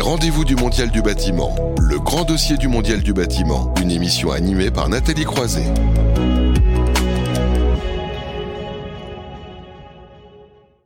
Rendez-vous du Mondial du bâtiment, le grand dossier du Mondial du bâtiment, une émission animée par Nathalie Croiset.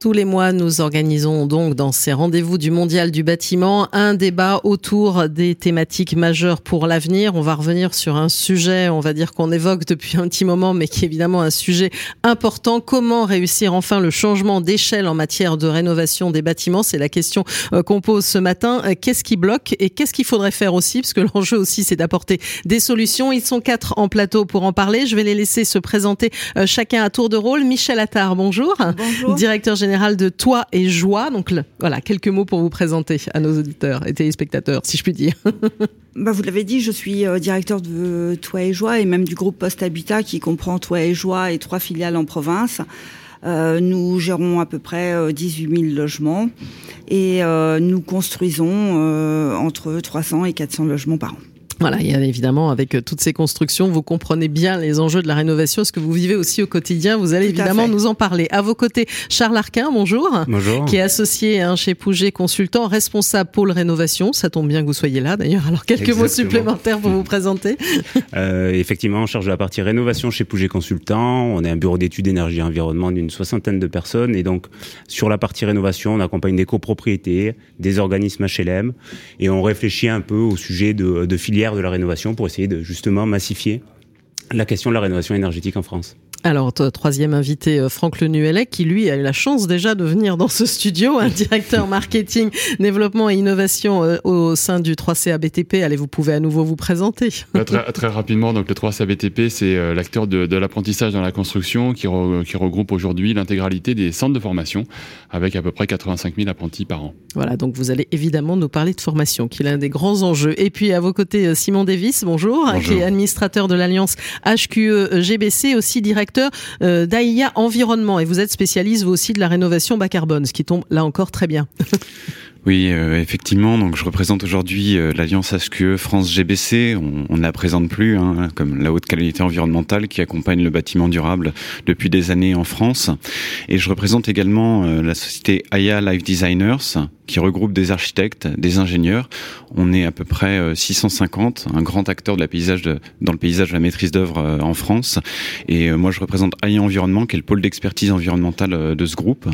Tous les mois, nous organisons donc dans ces rendez-vous du Mondial du bâtiment un débat autour des thématiques majeures pour l'avenir. On va revenir sur un sujet, on va dire qu'on évoque depuis un petit moment, mais qui est évidemment un sujet important. Comment réussir enfin le changement d'échelle en matière de rénovation des bâtiments? C'est la question euh, qu'on pose ce matin. Euh, qu'est-ce qui bloque et qu'est-ce qu'il faudrait faire aussi? Parce que l'enjeu aussi, c'est d'apporter des solutions. Ils sont quatre en plateau pour en parler. Je vais les laisser se présenter euh, chacun à tour de rôle. Michel Attard, bonjour. Bonjour. Directeur général de Toi et Joie. Donc voilà, quelques mots pour vous présenter à nos auditeurs et téléspectateurs, si je puis dire. Bah, vous l'avez dit, je suis euh, directeur de Toi et Joie et même du groupe Post Habitat qui comprend Toi et Joie et trois filiales en province. Euh, nous gérons à peu près 18 euh, 000 logements et nous construisons entre 300 et 400 logements par an. Voilà, il y a évidemment avec euh, toutes ces constructions, vous comprenez bien les enjeux de la rénovation, ce que vous vivez aussi au quotidien. Vous allez Tout évidemment nous en parler. À vos côtés, Charles Arquin, bonjour. Bonjour. Qui est associé hein, chez Pouget Consultant, responsable pôle rénovation. Ça tombe bien que vous soyez là d'ailleurs. Alors quelques mots supplémentaires pour vous présenter. Euh, effectivement, on charge de la partie rénovation chez Pouget Consultant. On est un bureau d'études énergie et environnement d'une soixantaine de personnes. Et donc, sur la partie rénovation, on accompagne des copropriétés, des organismes HLM, et on réfléchit un peu au sujet de, de de la rénovation pour essayer de justement massifier la question de la rénovation énergétique en France. Alors, troisième invité, euh, Franck Lenuellec, qui lui a eu la chance déjà de venir dans ce studio, un directeur marketing, développement et innovation euh, au sein du 3CA BTP. Allez, vous pouvez à nouveau vous présenter. Bah, très, très rapidement, donc le 3 BTP, c'est euh, l'acteur de, de l'apprentissage dans la construction qui, re- qui regroupe aujourd'hui l'intégralité des centres de formation avec à peu près 85 000 apprentis par an. Voilà, donc vous allez évidemment nous parler de formation, qui est l'un des grands enjeux. Et puis à vos côtés, Simon Davis, bonjour, Bonjour. qui est administrateur de l'Alliance HQE GBC, aussi directeur euh, d'AIA Environnement. Et vous êtes spécialiste, vous aussi, de la rénovation bas carbone, ce qui tombe là encore très bien. Oui, euh, effectivement. Donc, je représente aujourd'hui euh, l'Alliance HQE France GBC. On, ne la présente plus hein, comme la haute qualité environnementale qui accompagne le bâtiment durable depuis des années en France. Et je représente également euh, la société Aya Life Designers qui regroupe des architectes, des ingénieurs. On est à peu près euh, 650, un grand acteur de la paysage de, dans le paysage de la maîtrise d'œuvre euh, en France. Et euh, moi, je représente Aya Environnement, qui est le pôle d'expertise environnementale euh, de ce groupe.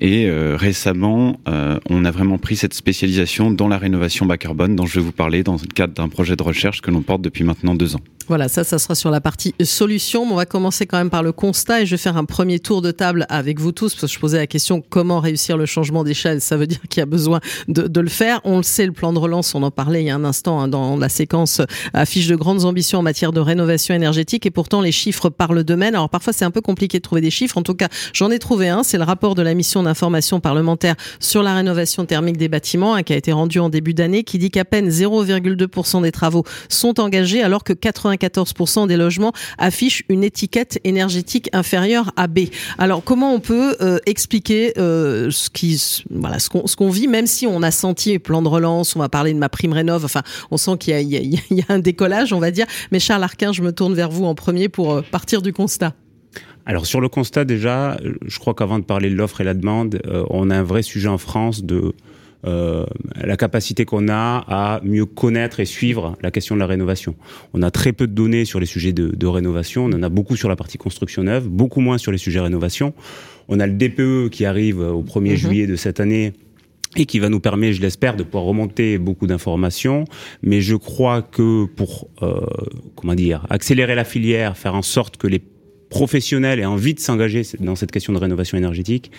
Et euh, récemment, euh, on a vraiment pris cette spécialisation dans la rénovation bas carbone dont je vais vous parler dans le cadre d'un projet de recherche que l'on porte depuis maintenant deux ans. Voilà, ça, ça sera sur la partie solution. On va commencer quand même par le constat et je vais faire un premier tour de table avec vous tous parce que je posais la question comment réussir le changement d'échelle? Ça veut dire qu'il y a besoin de, le faire. On le sait, le plan de relance, on en parlait il y a un instant hein, dans la séquence affiche de grandes ambitions en matière de rénovation énergétique et pourtant les chiffres parlent d'eux-mêmes. Alors parfois c'est un peu compliqué de trouver des chiffres. En tout cas, j'en ai trouvé un. C'est le rapport de la mission d'information parlementaire sur la rénovation thermique des bâtiments hein, qui a été rendu en début d'année qui dit qu'à peine 0,2% des travaux sont engagés alors que 94% des logements affichent une étiquette énergétique inférieure à B. Alors comment on peut euh, expliquer euh, ce qu'on vit même si on a senti plan de relance, on va parler de ma prime rénov, enfin on sent qu'il y a, un décollage on va dire. Mais Charles Arquin, je me tourne vers vous en premier pour euh, partir du constat. Alors sur le constat déjà, je crois qu'avant de parler de l'offre et la demande, on a un vrai sujet en France de euh, la capacité qu'on a à mieux connaître et suivre la question de la rénovation. On a très peu de données sur les sujets de, de rénovation, on en a beaucoup sur la partie construction neuve, beaucoup moins sur les sujets rénovation. On a le DPE qui arrive au 1er Mhm. juillet de cette année et qui va nous permettre, je l'espère, de pouvoir remonter beaucoup d'informations. Mais je crois que pour, euh, comment dire, accélérer la filière, faire en sorte que les professionnels aient envie de s'engager dans cette question de rénovation énergétique,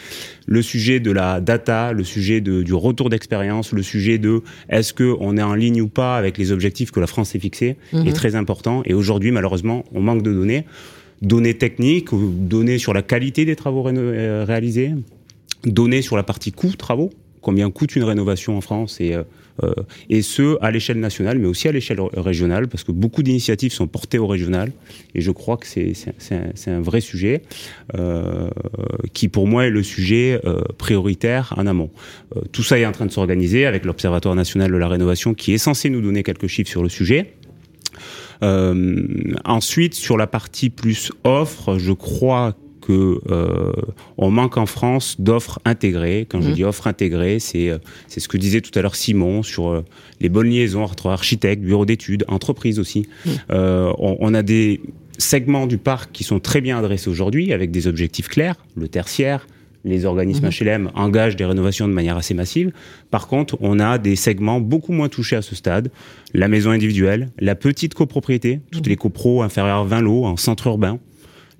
le sujet de la data, le sujet de, du retour d'expérience, le sujet de est-ce que on est en ligne ou pas avec les objectifs que la France s'est fixés Mhm. est très important. Et aujourd'hui, malheureusement, on manque de données, données techniques, données sur la qualité des travaux euh, réalisés, données sur la partie coût travaux, combien coûte une rénovation en France et euh, et ce à l'échelle nationale, mais aussi à l'échelle régionale, parce que beaucoup d'initiatives sont portées au régional, et je crois que c'est un, vrai sujet euh, qui pour moi est le sujet euh, prioritaire en amont. Euh, tout ça est en train de s'organiser avec l'Observatoire national de la rénovation, qui est censé nous donner quelques chiffres sur le sujet. Euh, ensuite, sur la partie plus offre, je crois que on manque en France d'offres intégrées. Quand je Mhm. dis offres intégrées, c'est c'est ce que disait tout à l'heure Simon sur les bonnes liaisons entre architectes, bureaux d'études, entreprises aussi. Euh, on, on a des segments du parc qui sont très bien adressés aujourd'hui avec des objectifs clairs, le tertiaire, les organismes HLM engagent des rénovations de manière assez massive. Par contre, on a des segments beaucoup moins touchés à ce stade. La maison individuelle, la petite copropriété, toutes les copros inférieures à 20 lots en centre urbain.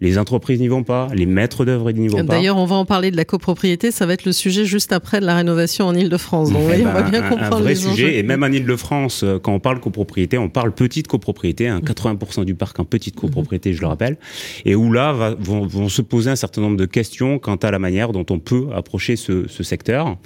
Les entreprises n'y vont pas, les maîtres d'œuvre n'y vont pas. D'ailleurs, on va en parler de la copropriété. Ça va être le sujet juste après de la rénovation en Ile-de-France. Donc, Eh on va ben, bien un- comprendre un vrai les sujet. enjeux. Et même en Ile-de-France, euh, quand on parle copropriété, on parle petite copropriété, hein, 80% du parc en petite copropriété, je le rappelle, et où là va- vont, vont se poser un certain nombre de questions quant à la manière dont on peut approcher ce, ce secteur.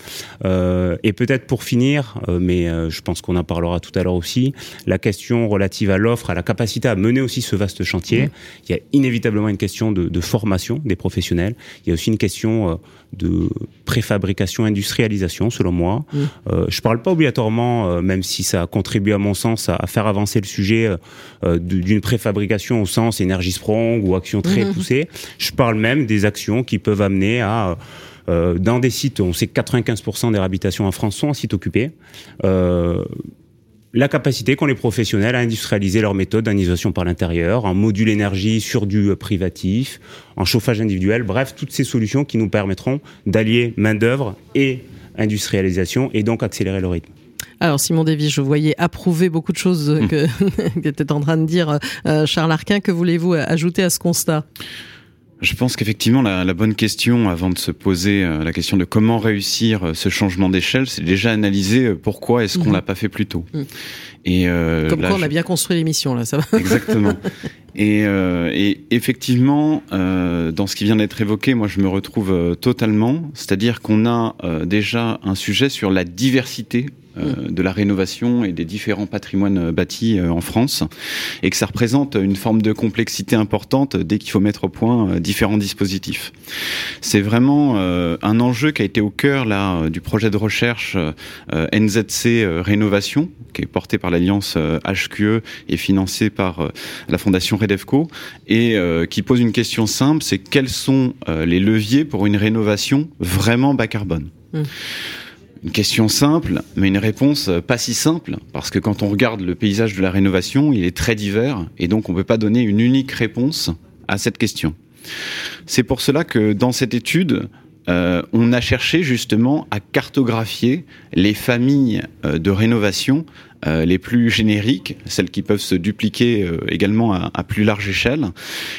Euh, et peut-être pour finir, euh, mais euh, je pense qu'on en parlera tout à l'heure aussi, la question relative à l'offre, à la capacité à mener aussi ce vaste chantier. Il y a inévitablement une question de, de formation des professionnels. Il y a aussi une question euh, de préfabrication, industrialisation, selon moi. Euh, je parle pas obligatoirement, euh, même si ça a contribué à mon sens à, à faire avancer le sujet euh, du- d'une préfabrication au sens énergie strong ou action très Mhm. poussée. Je parle même des actions qui peuvent amener à dans des sites, on sait que 95% des réhabitations en France sont en sites occupés. La capacité qu'ont les professionnels à industrialiser leurs méthodes d'individualisation par l'intérieur, en module énergie sur du euh, privatif, en chauffage individuel, bref, toutes ces solutions qui nous permettront d'allier main-d'œuvre et industrialisation et donc accélérer le rythme. Alors Simon Davy, je voyais approuver beaucoup de choses Hum. que qu'était en train de dire euh, Charles Arquin. Que voulez-vous ajouter à ce constat? Je pense qu'effectivement, la, la bonne question, avant de se poser euh, la question de comment réussir euh, ce changement d'échelle, c'est déjà analyser euh, pourquoi est-ce qu'on Mhm. l'a pas fait plus tôt. Mhm. Et euh, Comme là, quoi, on je- a bien construit l'émission là. Ça va. Exactement. Et, euh, et effectivement, euh, dans ce qui vient d'être évoqué, moi je me retrouve totalement. C'est-à-dire qu'on a euh, déjà un sujet sur la diversité euh, de la rénovation et des différents patrimoines bâtis euh, en France, et que ça représente une forme de complexité importante dès qu'il faut mettre au point euh, différents dispositifs. C'est vraiment euh, un enjeu qui a été au cœur là du projet de recherche NZC Rénovation, qui est porté par l'alliance HQE et financé par la fondation Redevco, et qui pose une question simple, c'est quels sont les leviers pour une rénovation vraiment bas carbone? Mm. Une question simple, mais une réponse euh, pas si simple, parce que quand on regarde le paysage de la rénovation, il est très divers, et donc on ne peut pas donner une unique réponse à cette question. C'est pour cela que dans cette étude, euh, on a cherché justement à cartographier les familles euh, de rénovation euh, les plus génériques, celles qui peuvent se dupliquer euh, également à, à plus large échelle.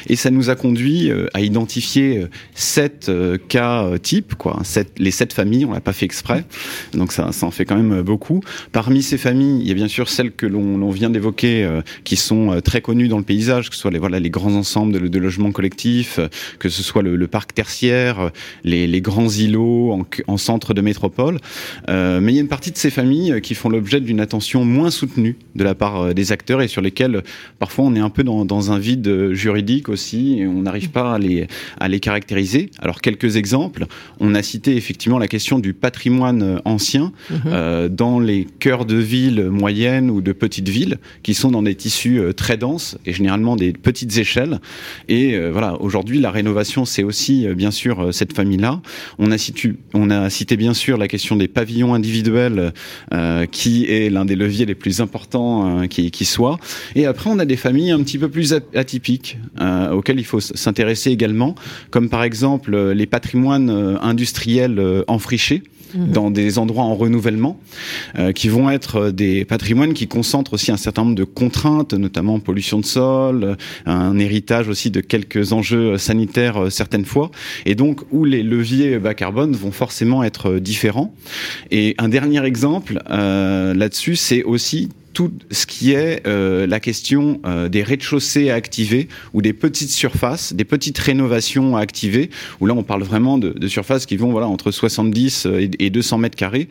Et ça nous a conduit euh, à identifier euh, sept euh, cas types, quoi, sept, les sept familles, on l'a pas fait exprès, donc ça, ça en fait quand même beaucoup. Parmi ces familles, il y a bien sûr celles que l'on vient d'évoquer, qui sont très connues dans le paysage, que ce soit les, voilà, les grands ensembles de, de logements collectifs, que ce soit le, le parc tertiaire, les, les grands îlots en, en centre de métropole. Mais il y a une partie de ces familles qui font l'objet d'une attention moins soutenue de la part euh, des acteurs et sur lesquelles euh, parfois on est un peu dans, dans un vide euh, juridique aussi et on n'arrive pas à les, à les caractériser. Alors quelques exemples, on a cité effectivement la question du patrimoine ancien euh, dans les cœurs de villes moyennes ou de petites villes qui sont dans des tissus très denses et généralement des petites échelles. Et euh, voilà, aujourd'hui la rénovation c'est aussi bien sûr cette famille-là. On a, situ, on a cité bien sûr la question des pavillons individuels euh, qui est l'un des leviers les plus importants euh, qui, qui soit. Et après on a des familles un petit peu plus at- atypiques euh, auxquelles il faut s'intéresser également, comme par exemple euh, les patrimoines industriels euh, enfrichés dans des endroits en renouvellement, euh, qui vont être euh, des patrimoines qui concentrent aussi un certain nombre de contraintes, notamment pollution de sol, euh, un héritage aussi de quelques enjeux euh, sanitaires certaines fois, et donc où les leviers bas carbone vont forcément être différents. Et un dernier exemple euh, là-dessus, c'est aussi tout ce qui est euh, la question euh, des rez-de-chaussée à activer ou des petites surfaces, des petites rénovations à activer, où là on parle vraiment de, de surfaces qui vont voilà entre 70 et, et 200 mètres carrés,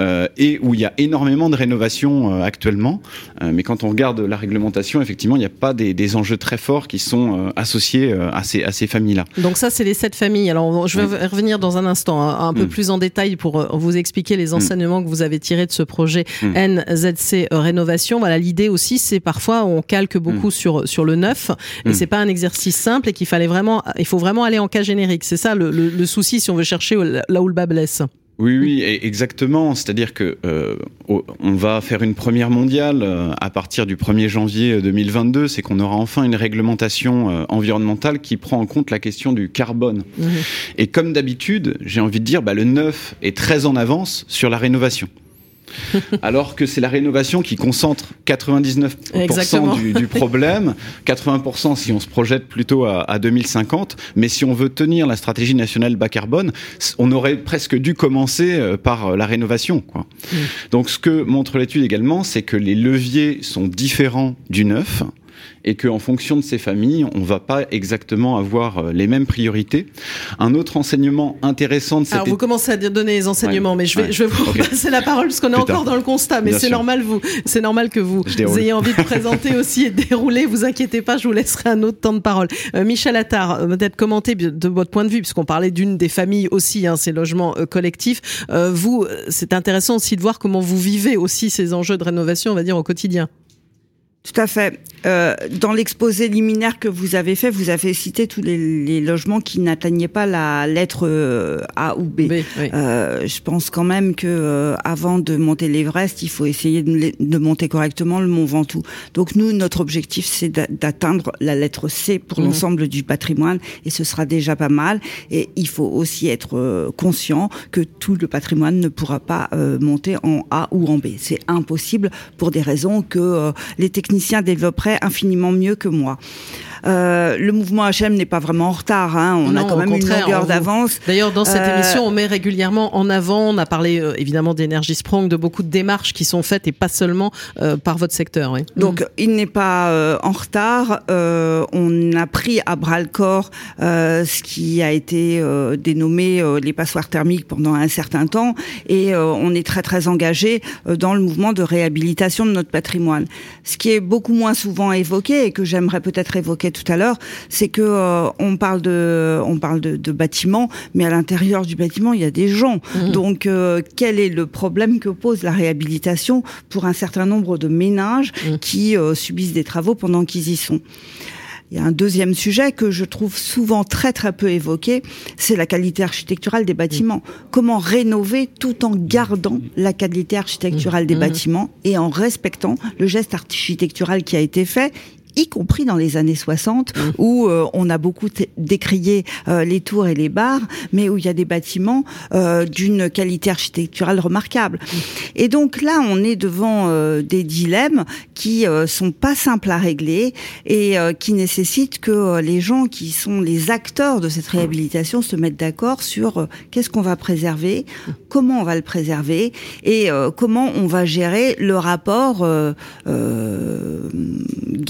euh, et où il y a énormément de rénovations euh, actuellement. Euh, mais quand on regarde la réglementation, effectivement, il n'y a pas des, des enjeux très forts qui sont euh, associés euh, à ces, à ces familles-là. Donc ça, c'est les sept familles. Alors, je vais revenir dans un instant, hein, un peu Mm. plus en détail pour euh, vous expliquer les enseignements que vous avez tirés de ce projet Mm. NZC Rénovation rénovation, voilà, l'idée aussi, c'est parfois on calque beaucoup mm. sur sur le neuf, et mm. c'est pas un exercice simple et qu'il fallait vraiment, il faut vraiment aller en cas générique. C'est ça le, le, souci si on veut chercher là où le bas blesse. Oui, oui, exactement. C'est-à-dire que euh, on va faire une première mondiale euh, à partir du 1er janvier 2022. C'est qu'on aura enfin une réglementation euh, environnementale qui prend en compte la question du carbone. Mmh. Et comme d'habitude, j'ai envie de dire, bah, le neuf est très en avance sur la rénovation. alors que c'est la rénovation qui concentre 99% du, du, problème, 80% si on se projette plutôt à, à, 2050. Mais si on veut tenir la stratégie nationale bas carbone, on aurait presque dû commencer euh, par la rénovation. Quoi. Mm. Donc ce que montre l'étude également, c'est que les leviers sont différents du neuf et qu'en fonction de ces familles, on va pas exactement avoir euh, les mêmes priorités. Un autre enseignement intéressant de cette... Alors vous commencez à donner les enseignements, mais je vais, je vais vous passer la parole parce qu'on est encore dans le constat, mais c'est normal, vous, c'est normal que vous, ayez envie de présenter aussi et de dérouler. Vous inquiétez pas, je vous laisserai un autre temps de parole. Euh, Michel Attard, euh, peut-être commenter de votre point de vue, puisqu'on parlait d'une des familles aussi, hein, ces logements collectifs. vous, c'est intéressant aussi de voir comment vous vivez aussi ces enjeux de rénovation, on va dire, au quotidien. Tout à fait. Euh, dans l'exposé liminaire que vous avez fait, vous avez cité tous les, les logements qui n'atteignaient pas la lettre euh, A ou B. euh, je pense quand même que euh, avant de monter l'Everest, il faut essayer de, de, monter correctement le Mont Ventoux. Donc nous, notre objectif, c'est d'atteindre la lettre C pour mhm. l'ensemble du patrimoine, et ce sera déjà pas mal. Et il faut aussi être euh, conscient que tout le patrimoine ne pourra pas monter en A ou en B. C'est impossible pour des raisons que les techniques technicien développerait infiniment mieux que moi. Euh, le mouvement HM n'est pas vraiment en retard. Hein. On a quand même une longueur d'avance. D'ailleurs, dans cette euh, émission, on met régulièrement en avant. On a parlé euh, évidemment d'énergie Sprong, de beaucoup de démarches qui sont faites et pas seulement par votre secteur. Oui. Donc, il n'est pas en retard. on a pris à bras le corps ce qui a été dénommé les passoires thermiques pendant un certain temps, et on est très très engagé dans le mouvement de réhabilitation de notre patrimoine. Ce qui est beaucoup moins souvent évoqué et que j'aimerais peut-être évoquer tout à l'heure, c'est que euh, on parle de on parle de, de, bâtiments, mais à l'intérieur du bâtiment il y a des gens. Mmh. Donc euh, quel est le problème que pose la réhabilitation pour un certain nombre de ménages mmh. qui euh, subissent des travaux pendant qu'ils y sont? Il y a un deuxième sujet que je trouve souvent très très peu évoqué, c'est la qualité architecturale des bâtiments. Mmh. Comment rénover tout en gardant la qualité architecturale des bâtiments et en respectant le geste architectural qui a été fait, y compris dans les années 60, mmh. où euh, on a beaucoup décrié euh, les tours et les bars, mais où il y a des bâtiments euh, d'une qualité architecturale remarquable. Mmh. Et donc là, on est devant des dilemmes qui sont pas simples à régler et qui nécessitent que les gens qui sont les acteurs de cette réhabilitation se mettent d'accord sur qu'est-ce qu'on va préserver, comment on va le préserver et comment on va gérer le rapport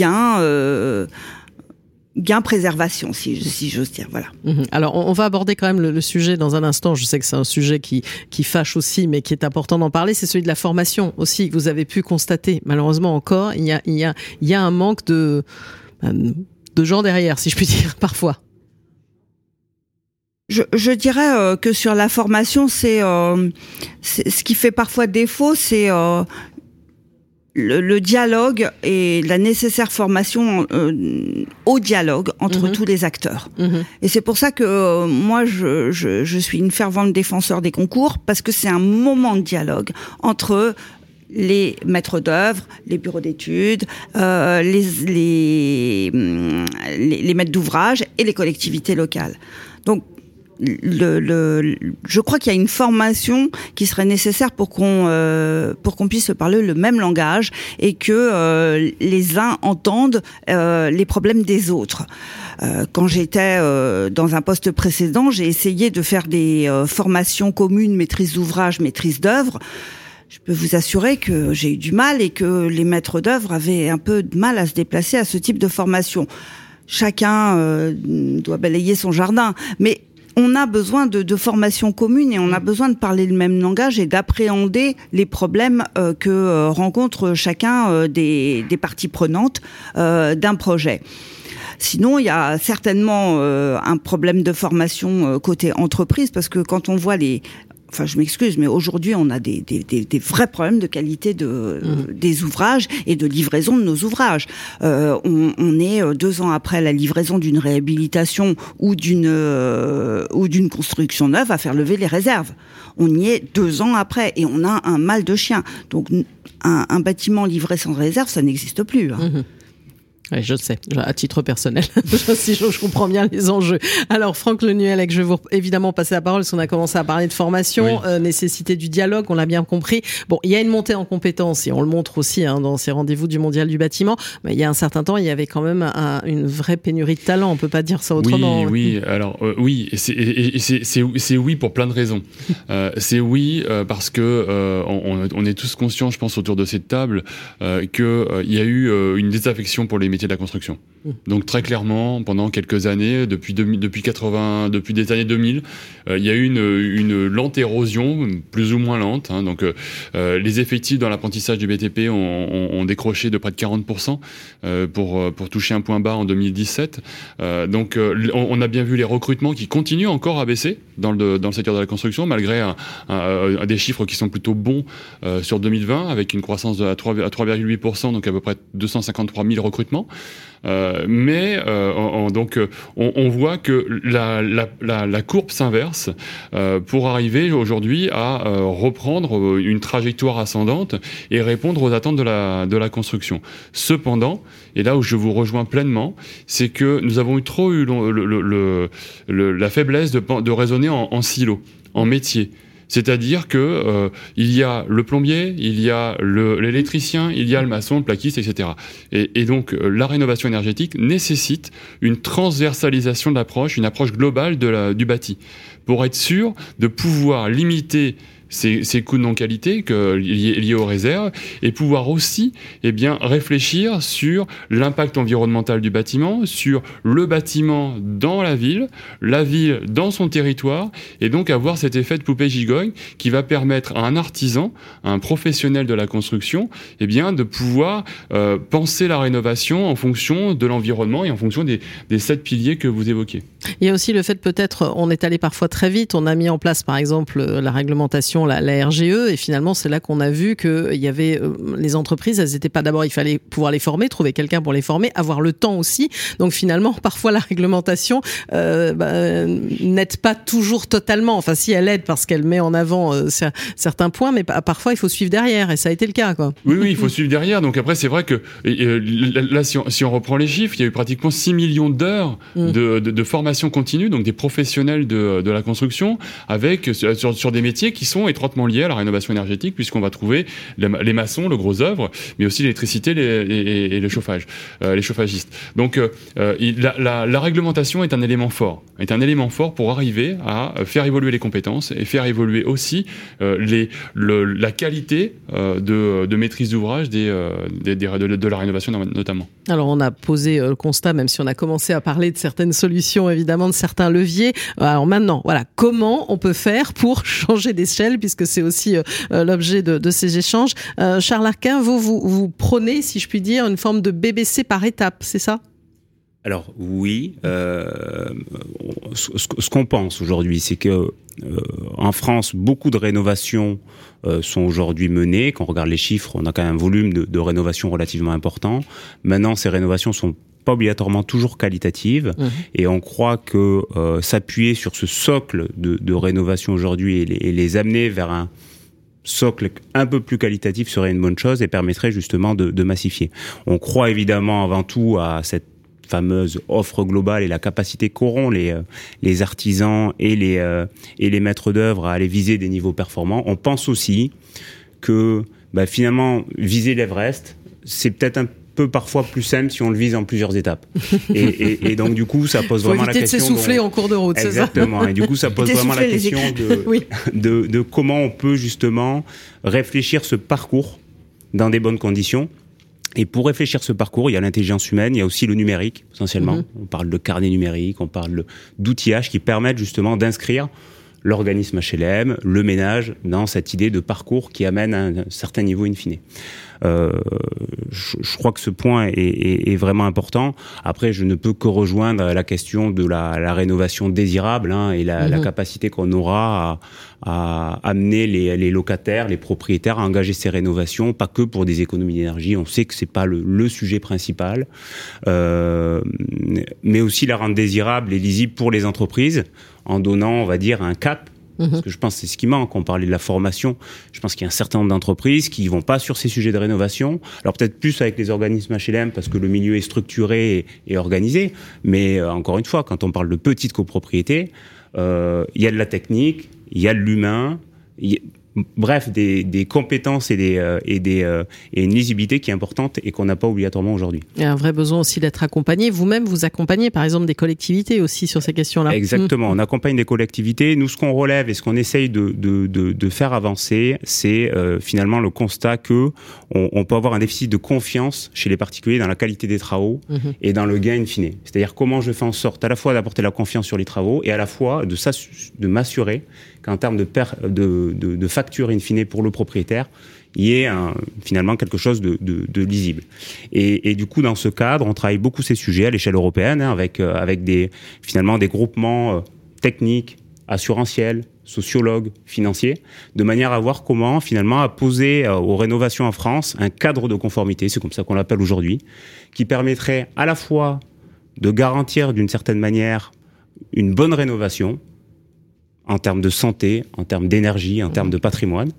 gain euh, gain préservation, si, si j'ose dire. Voilà. Mhm. Alors, on, va aborder quand même le, sujet dans un instant. Je sais que c'est un sujet qui, qui fâche aussi, mais qui est important d'en parler. C'est celui de la formation aussi. Vous avez pu constater, malheureusement encore, il y a, il y a, il y a un manque de, de gens derrière, si je puis dire, parfois. Je, je, dirais euh, que sur la formation, c'est euh, ce qui fait parfois défaut, c'est euh, le, dialogue et la nécessaire formation euh, au dialogue entre mhm. tous les acteurs. Mhm. Et c'est pour ça que euh, moi, je, je, je, suis une fervente défenseur des concours, parce que c'est un moment de dialogue entre les maîtres d'œuvre, les bureaux d'études, euh, les, les, les, les maîtres d'ouvrage et les collectivités locales. Donc le, le, je crois qu'il y a une formation qui serait nécessaire pour qu'on euh, pour qu'on puisse parler le même langage et que euh, les uns entendent euh, les problèmes des autres. Euh, quand j'étais euh, dans un poste précédent, j'ai essayé de faire des euh, formations communes, maîtrise d'ouvrage, maîtrise d'œuvre. Je peux vous assurer que j'ai eu du mal et que les maîtres d'œuvre avaient un peu de mal à se déplacer à ce type de formation. Chacun doit balayer son jardin, mais on a besoin de, de formation commune et on a mm. besoin de parler le même langage et d'appréhender les problèmes euh, que euh, rencontre chacun euh, des, des, parties prenantes d'un projet. Sinon, il y a certainement un problème de formation côté entreprise parce que quand on voit les enfin je m'excuse, mais aujourd'hui on a des, des, des, des, vrais problèmes de qualité de, mmh. des ouvrages et de livraison de nos ouvrages. Euh, on, on, est euh, deux ans après la livraison d'une réhabilitation ou d'une euh, ou d'une construction neuve à faire lever les réserves. On y est deux ans après et on a un mal de chien. Donc un, un bâtiment livré sans réserve, ça n'existe plus. Hein. Mmh. Oui, je sais, à titre personnel, si je, comprends bien les enjeux. Alors, Franck Lenuel, je vais vous évidemment passer la parole, parce qu'on a commencé à parler de formation, oui. euh, nécessité du dialogue, on l'a bien compris. Bon, il y a une montée en compétences, et on le montre aussi hein, dans ces rendez-vous du Mondial du bâtiment, mais il y a un certain temps, il y avait quand même un, une vraie pénurie de talent, on peut pas dire ça autrement. Oui, oui, alors euh, oui, c'est oui pour plein de raisons. euh, c'est oui parce que euh, on, on, est tous conscients, je pense, autour de cette table, qu'il y a eu une désaffection pour les métiers de la construction. Donc très clairement, pendant quelques années, depuis 2000, depuis 80, depuis des années 2000, euh, il y a eu une, lente érosion, plus ou moins lente. Hein, donc euh, les effectifs dans l'apprentissage du BTP ont, décroché de près de 40% euh, pour pour toucher un point bas en 2017. donc on, a bien vu les recrutements qui continuent encore à baisser dans le dans le secteur de la construction, malgré des chiffres qui sont plutôt bons sur 2020, avec une croissance à 3,8%, donc à peu près 253 000 recrutements. Euh, mais euh, on, donc on, voit que la, la, la, courbe s'inverse euh, pour arriver aujourd'hui à euh, reprendre une trajectoire ascendante et répondre aux attentes de la, de la construction. Cependant, et là où je vous rejoins pleinement, c'est que nous avons eu trop eu le, la faiblesse de, de raisonner en, en silo, en métier. C'est-à-dire que euh, il y a le plombier, il y a l'électricien, il y a le maçon, le plaquiste, etc. Et, et donc euh, la rénovation énergétique nécessite une transversalisation de l'approche, une approche globale de la, du bâti, pour être sûr de pouvoir limiter ces, coûts de non-qualité liés, aux réserves et pouvoir aussi eh bien, réfléchir sur l'impact environnemental du bâtiment, sur le bâtiment dans la ville, la ville dans son territoire et donc avoir cet effet de poupée gigogne qui va permettre à un artisan, à un professionnel de la construction eh bien, de pouvoir euh, penser la rénovation en fonction de l'environnement et en fonction des, des sept piliers que vous évoquez. Il y a aussi le fait peut-être, on est allé parfois très vite, on a mis en place par exemple la réglementation la, la, RGE et finalement c'est là qu'on a vu que il y avait euh, les entreprises elles étaient pas d'abord il fallait pouvoir les former trouver quelqu'un pour les former avoir le temps aussi. Donc finalement parfois la réglementation euh, bah, n'aide pas toujours totalement. Enfin si elle aide parce qu'elle met en avant euh, certains points mais parfois il faut suivre derrière et ça a été le cas quoi. Oui oui il faut suivre derrière. Donc après c'est vrai que là si on, si on, reprend les chiffres il y a eu pratiquement 6 millions d'heures mmh. de, de, de, formation continue donc des professionnels de, de la construction avec sur, sur des métiers qui sont étroitement liés à la rénovation énergétique, puisqu'on va trouver les maçons, le gros œuvre, mais aussi l'électricité et, le chauffage, euh, les chauffagistes. Donc euh, la, la, réglementation est un élément fort, est un élément fort pour arriver à faire évoluer les compétences et faire évoluer aussi euh, la qualité euh, de, maîtrise d'ouvrage euh, de, de, la rénovation notamment. Alors on a posé le constat, même si on a commencé à parler de certaines solutions, évidemment de certains leviers. Alors maintenant, voilà, comment on peut faire pour changer d'échelle puisque c'est aussi euh, l'objet de, ces échanges. Euh, Charles Arquin, vous, vous, vous prenez, si je puis dire, une forme de BBC par étape, c'est ça? Alors oui, euh, ce, qu'on pense aujourd'hui, c'est que euh, en France, beaucoup de rénovations euh, sont aujourd'hui menées. Quand on regarde les chiffres, on a quand même un volume de, de rénovation relativement important. Maintenant, ces rénovations sont pas obligatoirement toujours qualitative mmh. et on croit que euh, s'appuyer sur ce socle de, de rénovation aujourd'hui et, et, les amener vers un socle un peu plus qualitatif serait une bonne chose et permettrait justement de, de massifier. On croit évidemment avant tout à cette fameuse offre globale et la capacité qu'auront les, les artisans et les, euh, et les maîtres d'œuvre à aller viser des niveaux performants. On pense aussi que bah, finalement viser l'Everest, c'est peut-être un peu parfois plus simple si on le vise en plusieurs étapes. Et, et, et donc du coup, ça pose Faut vraiment la question. de s'essouffler en cours de route, c'est ça Exactement. Et du coup, ça pose vraiment la question de, oui. de, de comment on peut justement réfléchir ce parcours dans des bonnes conditions. Et pour réfléchir ce parcours, il y a l'intelligence humaine, il y a aussi le numérique, essentiellement. -hmm. On parle de carnet numérique, on parle d'outillage qui permettent justement d'inscrire l'organisme HLM, le ménage, dans cette idée de parcours qui amène à un certain niveau in fine. Euh, je, je, crois que ce point est, est, est, vraiment important. Après, je ne peux que rejoindre la question de la, la rénovation désirable hein, et la, mmh. la capacité qu'on aura à amener les, locataires, les propriétaires à engager ces rénovations, pas que pour des économies d'énergie. On sait que c'est pas le, sujet principal, euh, mais aussi la rendre désirable et lisible pour les entreprises en donnant, on va dire, un cap parce mhm. que je pense que c'est ce qui manque. On parlait de la formation. Je pense qu'il y a un certain nombre d'entreprises qui vont pas sur ces sujets de rénovation. Alors peut-être plus avec les organismes HLM parce que le milieu est structuré et, organisé. Mais euh, encore une fois, quand on parle de petites copropriétés, euh, il y a de la technique, il y a de l'humain bref, des, des, compétences et, des, euh, et, des, euh, et une lisibilité qui est importante et qu'on n'a pas obligatoirement aujourd'hui. Il y a un vrai besoin aussi d'être accompagné. Vous-même, vous accompagnez par exemple des collectivités aussi sur ces questions-là. Exactement, mmh. on accompagne des collectivités. Nous, ce qu'on relève et ce qu'on essaye de, de, de, de, faire avancer, c'est euh, finalement le constat que on, on, peut avoir un déficit de confiance chez les particuliers dans la qualité des travaux mmh. et dans le gain in fine. C'est-à-dire comment je fais en sorte à la fois d'apporter la confiance sur les travaux et à la fois de, de m'assurer qu'en termes de, de, de, de, facture in fine pour le propriétaire, il y ait finalement quelque chose de, lisible. Et, du coup, dans ce cadre, on travaille beaucoup ces sujets à l'échelle européenne, hein, avec, euh, avec des, finalement des groupements euh, techniques, assurantiels, sociologues, financiers, de manière à voir comment finalement à poser euh, aux rénovations en France un cadre de conformité, c'est comme ça qu'on l'appelle aujourd'hui, qui permettrait à la fois de garantir d'une certaine manière une bonne rénovation, en termes de santé, en termes d'énergie, en termes de patrimoine,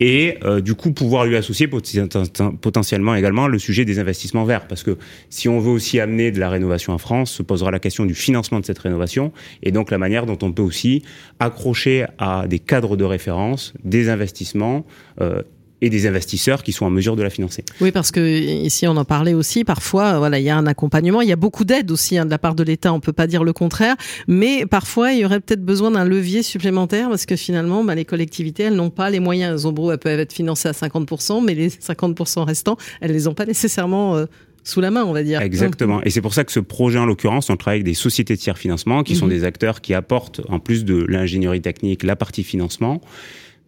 et euh, du coup pouvoir lui associer potentiellement également le sujet des investissements verts, parce que si on veut aussi amener de la rénovation en France, se posera la question du financement de cette rénovation, et donc la manière dont on peut aussi accrocher à des cadres de référence des investissements euh, et des investisseurs qui sont en mesure de la financer. Oui, parce que ici on en parlait aussi. Parfois, voilà, il y a un accompagnement, il y a beaucoup d'aide aussi hein, de la part de l'État. On peut pas dire le contraire, mais parfois il y aurait peut-être besoin d'un levier supplémentaire parce que finalement, bah, les collectivités, elles n'ont pas les moyens. Zombro, elles peuvent être financées à 50%, mais les 50% restants, elles les ont pas nécessairement. Euh, sous la main, on va dire. Exactement. Et c'est pour ça que ce projet, en l'occurrence, on travaille avec des sociétés de tiers financement, qui sont mhm. des acteurs qui apportent, en plus de l'ingénierie technique, la partie financement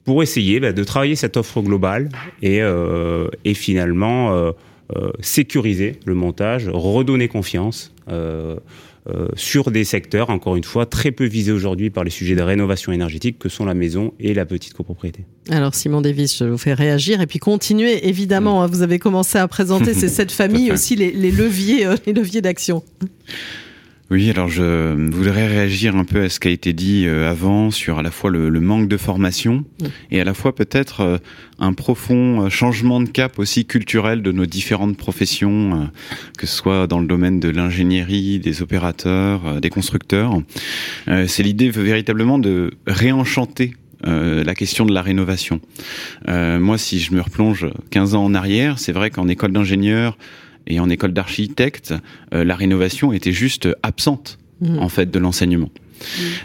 pour essayer bah, de travailler cette offre globale et, euh, et finalement euh, euh, sécuriser le montage, redonner confiance. Euh, euh, sur des secteurs, encore une fois, très peu visés aujourd'hui par les sujets de rénovation énergétique que sont la maison et la petite copropriété. Alors Simon Davis, je vous fais réagir et puis continuer. Évidemment, mm. hein, vous avez commencé à présenter ces sept familles aussi les, les leviers, les leviers d'action. Oui, alors je voudrais réagir un peu à ce qui a été dit euh, avant sur à la fois le, manque de formation et à la fois peut-être euh, un profond euh, changement de cap aussi culturel de nos différentes professions, que ce soit dans le domaine de l'ingénierie, des opérateurs, des constructeurs. C'est l'idée véritablement de réenchanter la question de la rénovation. moi, si je me replonge 15 ans en arrière, c'est vrai qu'en école d'ingénieur, et en école d'architecte, euh, la rénovation était juste absente mmh. en fait de l'enseignement.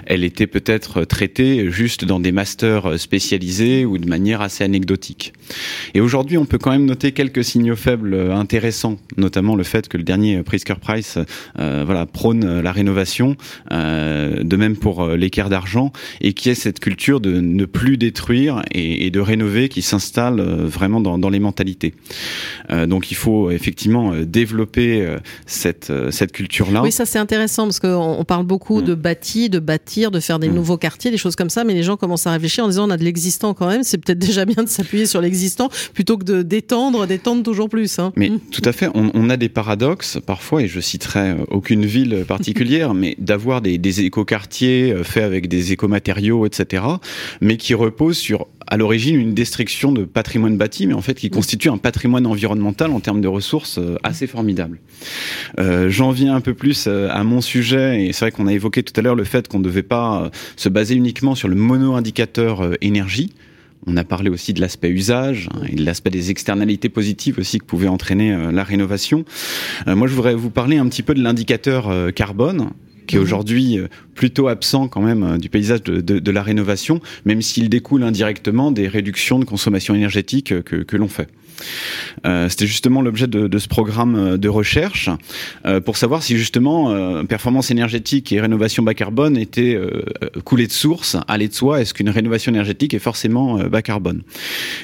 Elle était peut-être traitée juste dans des masters spécialisés ou de manière assez anecdotique. Et aujourd'hui, on peut quand même noter quelques signaux faibles intéressants, notamment le fait que le dernier Prisker Price euh, voilà, prône la rénovation, euh, de même pour euh, l'équerre d'argent, et qui est cette culture de ne plus détruire et, et de rénover qui s'installe euh, vraiment dans, dans, les mentalités. Euh, donc il faut effectivement développer cette, cette culture-là. Oui, ça c'est intéressant parce qu'on on parle beaucoup mmh. de bâti, de bâtir, de faire des mmh. nouveaux quartiers, des choses comme ça, mais les gens commencent à réfléchir en disant on a de l'existant quand même, c'est peut-être déjà bien de s'appuyer sur l'existant plutôt que de d'étendre, d'étendre toujours plus. Hein. Mais mmh. tout à fait, on, on, a des paradoxes parfois, et je citerai euh, aucune ville particulière, mais d'avoir des, des écoquartiers euh, faits avec des écomatériaux, etc., mais qui reposent sur à l'origine une destruction de patrimoine bâti, mais en fait qui mmh. constitue un patrimoine environnemental en termes de ressources euh, assez formidable. Euh, J'en viens un peu plus à mon sujet, et c'est vrai qu'on a évoqué tout à l'heure le fait qu'on ne devait pas euh, se baser uniquement sur le mono-indicateur euh, énergie. On a parlé aussi de l'aspect usage hein, et de l'aspect des externalités positives aussi que pouvait entraîner euh, la rénovation. moi, je voudrais vous parler un petit peu de l'indicateur carbone qui est mhm. aujourd'hui plutôt absent quand même du paysage de, de, de la rénovation, même s'il découle indirectement des réductions de consommation énergétique que, que l'on fait. Euh, C'était justement l'objet de, de, ce programme euh, de recherche euh, pour savoir si justement euh, performance énergétique et rénovation bas carbone étaient euh, coulées de source, allaient de soi. Est-ce qu'une rénovation énergétique est forcément bas carbone?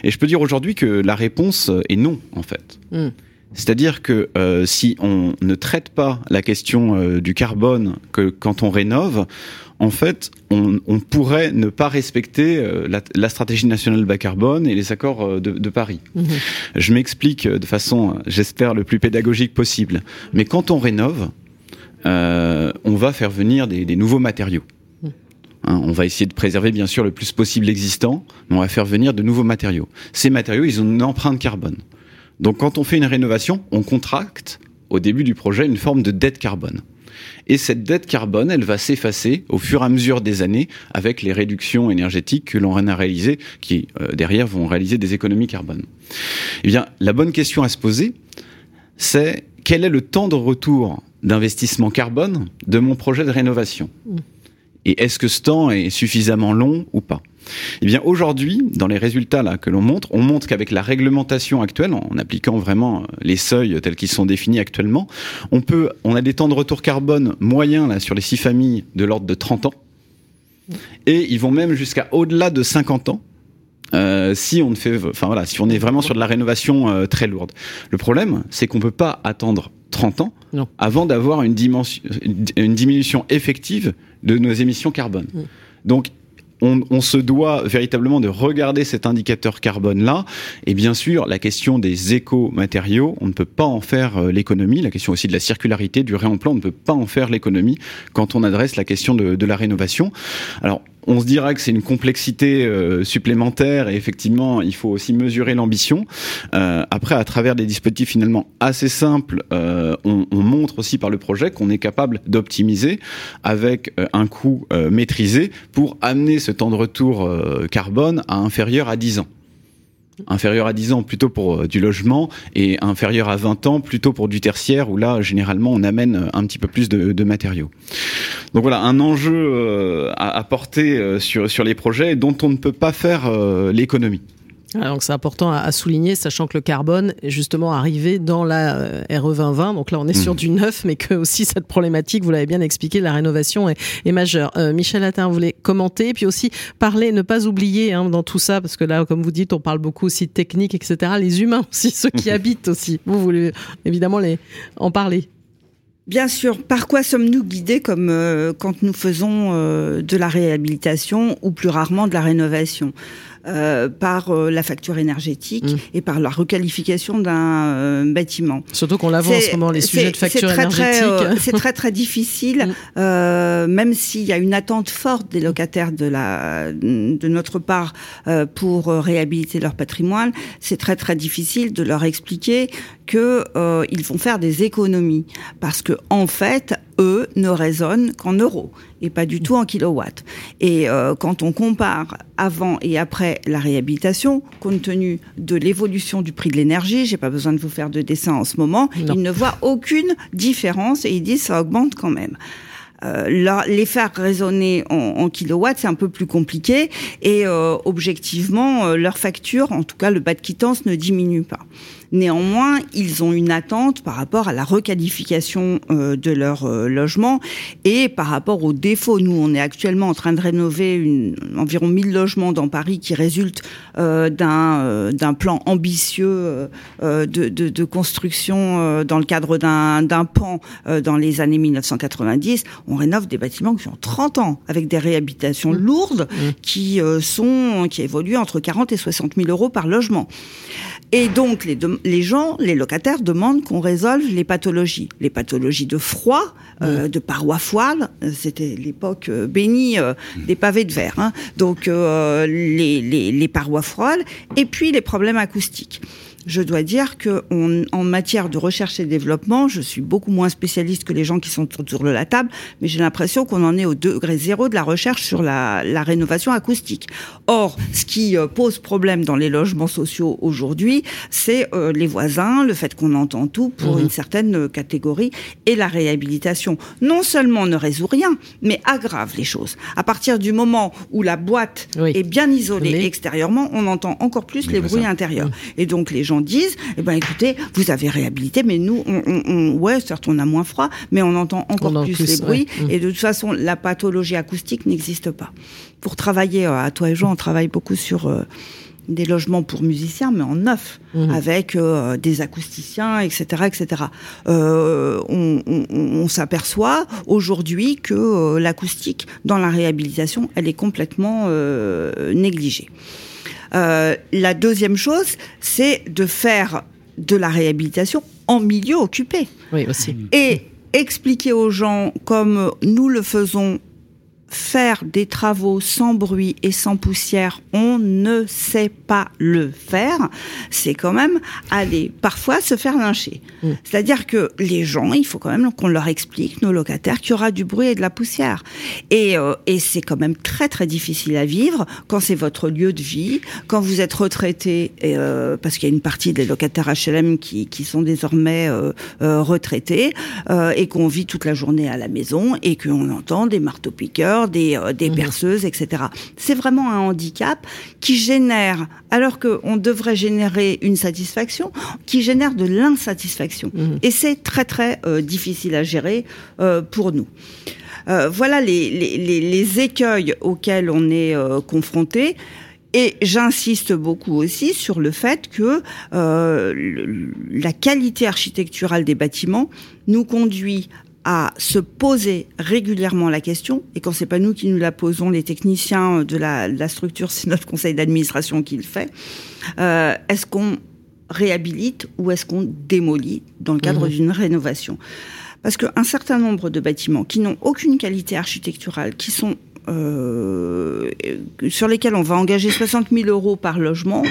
Et je peux dire aujourd'hui que la réponse est non en fait. Mm. C'est-à-dire que euh, si on ne traite pas la question euh, du carbone que quand on rénove, en fait, on, pourrait ne pas respecter euh, la, stratégie nationale bas carbone et les accords de, Paris. Mhm. Je m'explique de façon, j'espère, le plus pédagogique possible. Mais quand on rénove, on va faire venir des, nouveaux matériaux. Mhm. Hein, on va essayer de préserver bien sûr le plus possible l'existant, mais on va faire venir de nouveaux matériaux. Ces matériaux, ils ont une empreinte carbone. Donc quand on fait une rénovation, on contracte au début du projet une forme de dette carbone. Et cette dette carbone, elle va s'effacer au fur et à mesure des années avec les réductions énergétiques que l'on a réalisées, qui euh, derrière vont réaliser des économies carbone. Eh bien, la bonne question à se poser, c'est quel est le temps de retour d'investissement carbone de mon projet de rénovation? Mmh. Et est-ce que ce temps est suffisamment long ou pas? Eh bien aujourd'hui, dans les résultats là que l'on montre, on montre qu'avec la réglementation actuelle, en appliquant vraiment euh, les seuils tels qu'ils sont définis actuellement, on peut, on a des temps de retour carbone moyens là sur les six familles de l'ordre de 30 ans, et ils vont même jusqu'à au-delà de 50 ans. Euh, si on ne fait, enfin voilà, si on est vraiment sur de la rénovation euh, très lourde. Le problème, c'est qu'on peut pas attendre 30 ans avant d'avoir une, une, diminution effective de nos émissions carbone. Donc on, se doit véritablement de regarder cet indicateur carbone-là. Et bien sûr, la question des éco-matériaux, on ne peut pas en faire euh, l'économie. La question aussi de la circularité, du réemploi, on ne peut pas en faire l'économie quand on adresse la question de, de la rénovation. Alors, on se dira que c'est une complexité euh, supplémentaire et effectivement, il faut aussi mesurer l'ambition. Euh, après, à travers des dispositifs finalement assez simples, euh, on, on, montre aussi par le projet qu'on est capable d'optimiser avec un coût maîtrisé pour amener ce temps de retour carbone à inférieur à 10 ans inférieur à 10 ans plutôt pour euh, du logement et inférieur à 20 ans plutôt pour du tertiaire où là généralement on amène un petit peu plus de, matériaux. Donc voilà un enjeu euh, à, porter euh, sur, sur les projets dont on ne peut pas faire l'économie. Ah, donc c'est important à, souligner, sachant que le carbone est justement arrivé dans la euh, RE 2020. Donc là, on est sur mmh. du neuf, mais que aussi cette problématique, vous l'avez bien expliqué, la rénovation est, est majeure. Euh, Michel Attin, vous voulez commenter, puis aussi parler, ne pas oublier hein, dans tout ça, parce que là, comme vous dites, on parle beaucoup aussi de technique, etc. Les humains aussi, ceux qui habitent aussi. Vous voulez évidemment les en parler. Bien sûr. Par quoi sommes-nous guidés comme euh, quand nous faisons de la réhabilitation ou plus rarement de la rénovation? Euh, par euh, la facture énergétique mmh. et par la requalification d'un euh, bâtiment. Surtout qu'on l'avance en ce moment, les sujets de facture énergétique. C'est très très difficile, mmh. même s'il y a une attente forte des locataires de, la, de notre part pour réhabiliter leur patrimoine. C'est très très difficile de leur expliquer que ils vont faire des économies parce que en fait eux ne raisonnent qu'en euros et pas du tout en kilowatts. Et euh, quand on compare avant et après la réhabilitation, compte tenu de l'évolution du prix de l'énergie, j'ai pas besoin de vous faire de dessin en ce moment, ils ne voient aucune différence et ils disent ça augmente quand même. Euh, les faire raisonner en, en kilowatts, c'est un peu plus compliqué. Et euh, objectivement, euh, leur facture, en tout cas le bas de quittance, ne diminue pas. Néanmoins, ils ont une attente par rapport à la requalification euh, de leur euh, logement et par rapport aux défauts. Nous, on est actuellement en train de rénover une, environ 1000 logements dans Paris qui résultent euh, d'un d'un plan ambitieux de, de, de, construction dans le cadre d'un pan dans les années 1990. On rénove des bâtiments qui ont 30 ans avec des réhabilitations mmh. lourdes mmh. qui sont qui évoluent entre 40 et 60 000 euros par logement. Et donc, les, les gens, les locataires demandent qu'on résolve les pathologies. Les pathologies de froid, euh, de parois foiles, c'était l'époque euh, bénie euh, des pavés de verre. Hein. Donc, les, les, les parois froides, et puis les problèmes acoustiques je dois dire que en matière de recherche et développement, je suis beaucoup moins spécialiste que les gens qui sont autour de la table, mais j'ai l'impression qu'on en est au degré zéro de la recherche sur la, la rénovation acoustique. Or, ce qui euh, pose problème dans les logements sociaux aujourd'hui, c'est euh, les voisins, le fait qu'on entend tout pour mmh. une certaine euh, catégorie, et la réhabilitation. Non seulement ne résout rien, mais aggrave les choses. À partir du moment où la boîte est bien isolée extérieurement, on entend encore plus les bruits intérieurs. Mmh. Et donc les gens disent, eh ben écoutez, vous avez réhabilité, mais nous, on, ouais, certes, on a moins froid, mais on entend encore plus, les bruits. Mm. Et de toute façon, la pathologie acoustique n'existe pas. Pour travailler euh, à toi et Jean, on travaille beaucoup sur euh, des logements pour musiciens, mais en neuf, Mhm. avec euh, des acousticiens, etc., etc. Euh, on on- on s'aperçoit aujourd'hui que euh, l'acoustique dans la réhabilitation, elle est complètement négligée. Euh, la deuxième chose, c'est de faire de la réhabilitation en milieu occupé Oui, aussi. et expliquer aux gens, comme nous le faisons, faire des travaux sans bruit et sans poussière, on ne sait pas le faire, c'est quand même aller parfois se faire lyncher. Mm. C'est-à-dire que les gens, il faut quand même qu'on leur explique, nos locataires, qu'il y aura du bruit et de la poussière. Et, euh, et c'est quand même très très difficile à vivre quand c'est votre lieu de vie, quand vous êtes retraité, et, euh, parce qu'il y a une partie des locataires HLM qui, qui sont désormais euh, retraités et qu'on vit toute la journée à la maison et qu'on entend des marteaux-piqueurs, des, euh, des Mhm. perceuses, etc. C'est vraiment un handicap qui génère, alors qu'on devrait générer une satisfaction, qui génère de l'insatisfaction. Mhm. Et c'est très très euh, difficile à gérer euh, pour nous. Voilà les, les, les, les écueils auxquels on est confronté. Et j'insiste beaucoup aussi sur le fait que euh, le- la qualité architecturale des bâtiments nous conduit à se poser régulièrement la question, et quand c'est pas nous qui nous la posons, les techniciens de la, de la structure, c'est notre conseil d'administration qui le fait, euh, est-ce qu'on réhabilite ou est-ce qu'on démolit dans le cadre Mhm. d'une rénovation? Parce qu'un certain nombre de bâtiments qui n'ont aucune qualité architecturale, qui sont euh, sur lesquels on va engager 60 000 euros par logement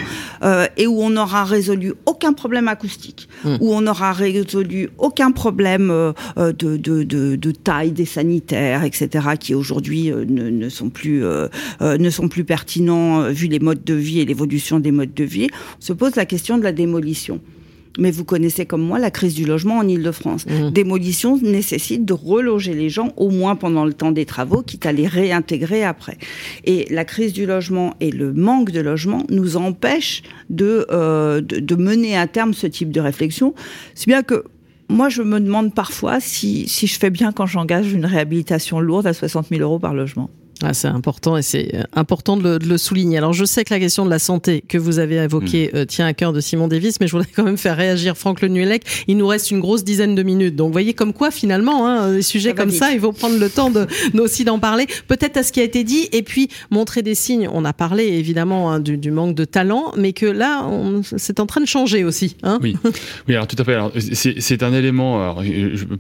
euh, et où on n'aura résolu aucun problème acoustique, Mm. où on n'aura résolu aucun problème euh, euh, de, de, de, de taille des sanitaires, etc., qui aujourd'hui euh, ne, ne sont plus euh, ne sont plus pertinents vu les modes de vie et l'évolution des modes de vie. On se pose la question de la démolition. Mais vous connaissez comme moi la crise du logement en Ile-de-France. Mhm. Démolition nécessite de reloger les gens au moins pendant le temps des travaux, quitte à les réintégrer après. Et la crise du logement et le manque de logement nous empêchent de, euh, de, de mener à terme ce type de réflexion. C'est bien que moi, je me demande parfois si, si je fais bien quand j'engage une réhabilitation lourde à 60 000 euros par logement. Ah, c'est important et c'est euh, important de le, de le souligner. Alors, je sais que la question de la santé que vous avez évoquée euh, tient à cœur de Simon Davis, mais je voudrais quand même faire réagir Franck Le Nuellec. Il nous reste une grosse dizaine de minutes. Donc, vous voyez comme quoi, finalement, hein, des sujets Ça va comme ça, il faut prendre le temps de, aussi d'en parler. Peut-être à ce qui a été dit et puis montrer des signes. On a parlé évidemment hein, du, du manque de talent, mais que là, on- c'est en train de changer aussi. Hein Oui, oui, alors tout à fait. C'est un élément, alors,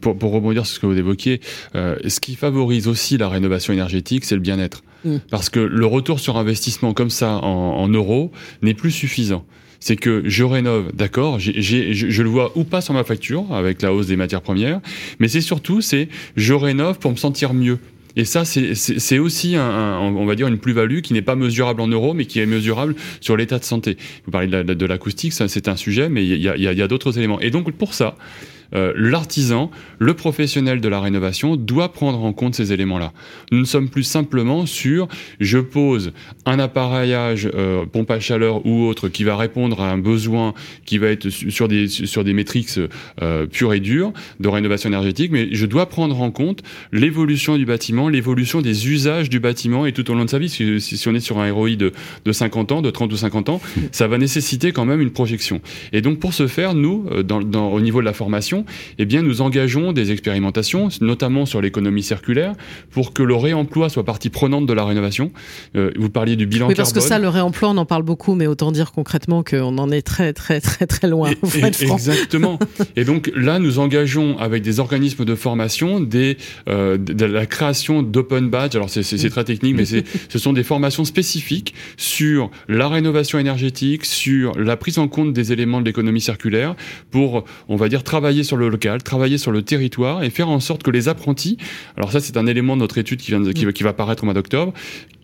pour, pour rebondir sur ce que vous évoquiez, euh, ce qui favorise aussi la rénovation énergétique, c'est le bien-être. Mm. Parce que le retour sur investissement comme ça en, en euros n'est plus suffisant. C'est que je rénove, d'accord, je, je le vois ou pas sur ma facture avec la hausse des matières premières, mais c'est surtout c'est je rénove pour me sentir mieux. Et ça, c'est- aussi, un, un- on va dire, une plus-value qui n'est pas mesurable en euros, mais qui est mesurable sur l'état de santé. Vous parlez de la- de l'acoustique, ça c'est un sujet, mais il y a, il y a- il y a d'autres éléments. Et donc pour ça, euh, l'artisan, le professionnel de la rénovation doit prendre en compte ces éléments-là. Nous ne sommes plus simplement sur je pose un appareillage euh, pompe à chaleur ou autre qui va répondre à un besoin qui va être su- sur des sur des métriques euh, pures et dures de rénovation énergétique, mais je dois prendre en compte l'évolution du bâtiment, l'évolution des usages du bâtiment et tout au long de sa vie. Si, si- si on est sur un ROI de, de 50 ans, de 30 ou 50 ans, ça va nécessiter quand même une projection. Et donc pour ce faire, nous, euh, dans, dans- au niveau de la formation, eh bien, nous engageons des expérimentations, notamment sur l'économie circulaire, pour que le réemploi soit partie prenante de la rénovation. Euh, vous parliez du bilan Oui, parce que ça, le réemploi, on en parle beaucoup, mais autant dire concrètement qu'on en est très, très, très, très loin. Et- et-. Exactement. Et donc là, nous engageons avec des organismes de formation des, euh, de la création d'open badge. Alors c'est- très technique, mais ce sont des formations spécifiques sur la rénovation énergétique, sur la prise en compte des éléments de l'économie circulaire, pour, on va dire, travailler sur le local, travailler sur le territoire et faire en sorte que les apprentis. Alors ça, c'est un élément de notre étude qui, vient va- paraître au mois d'octobre.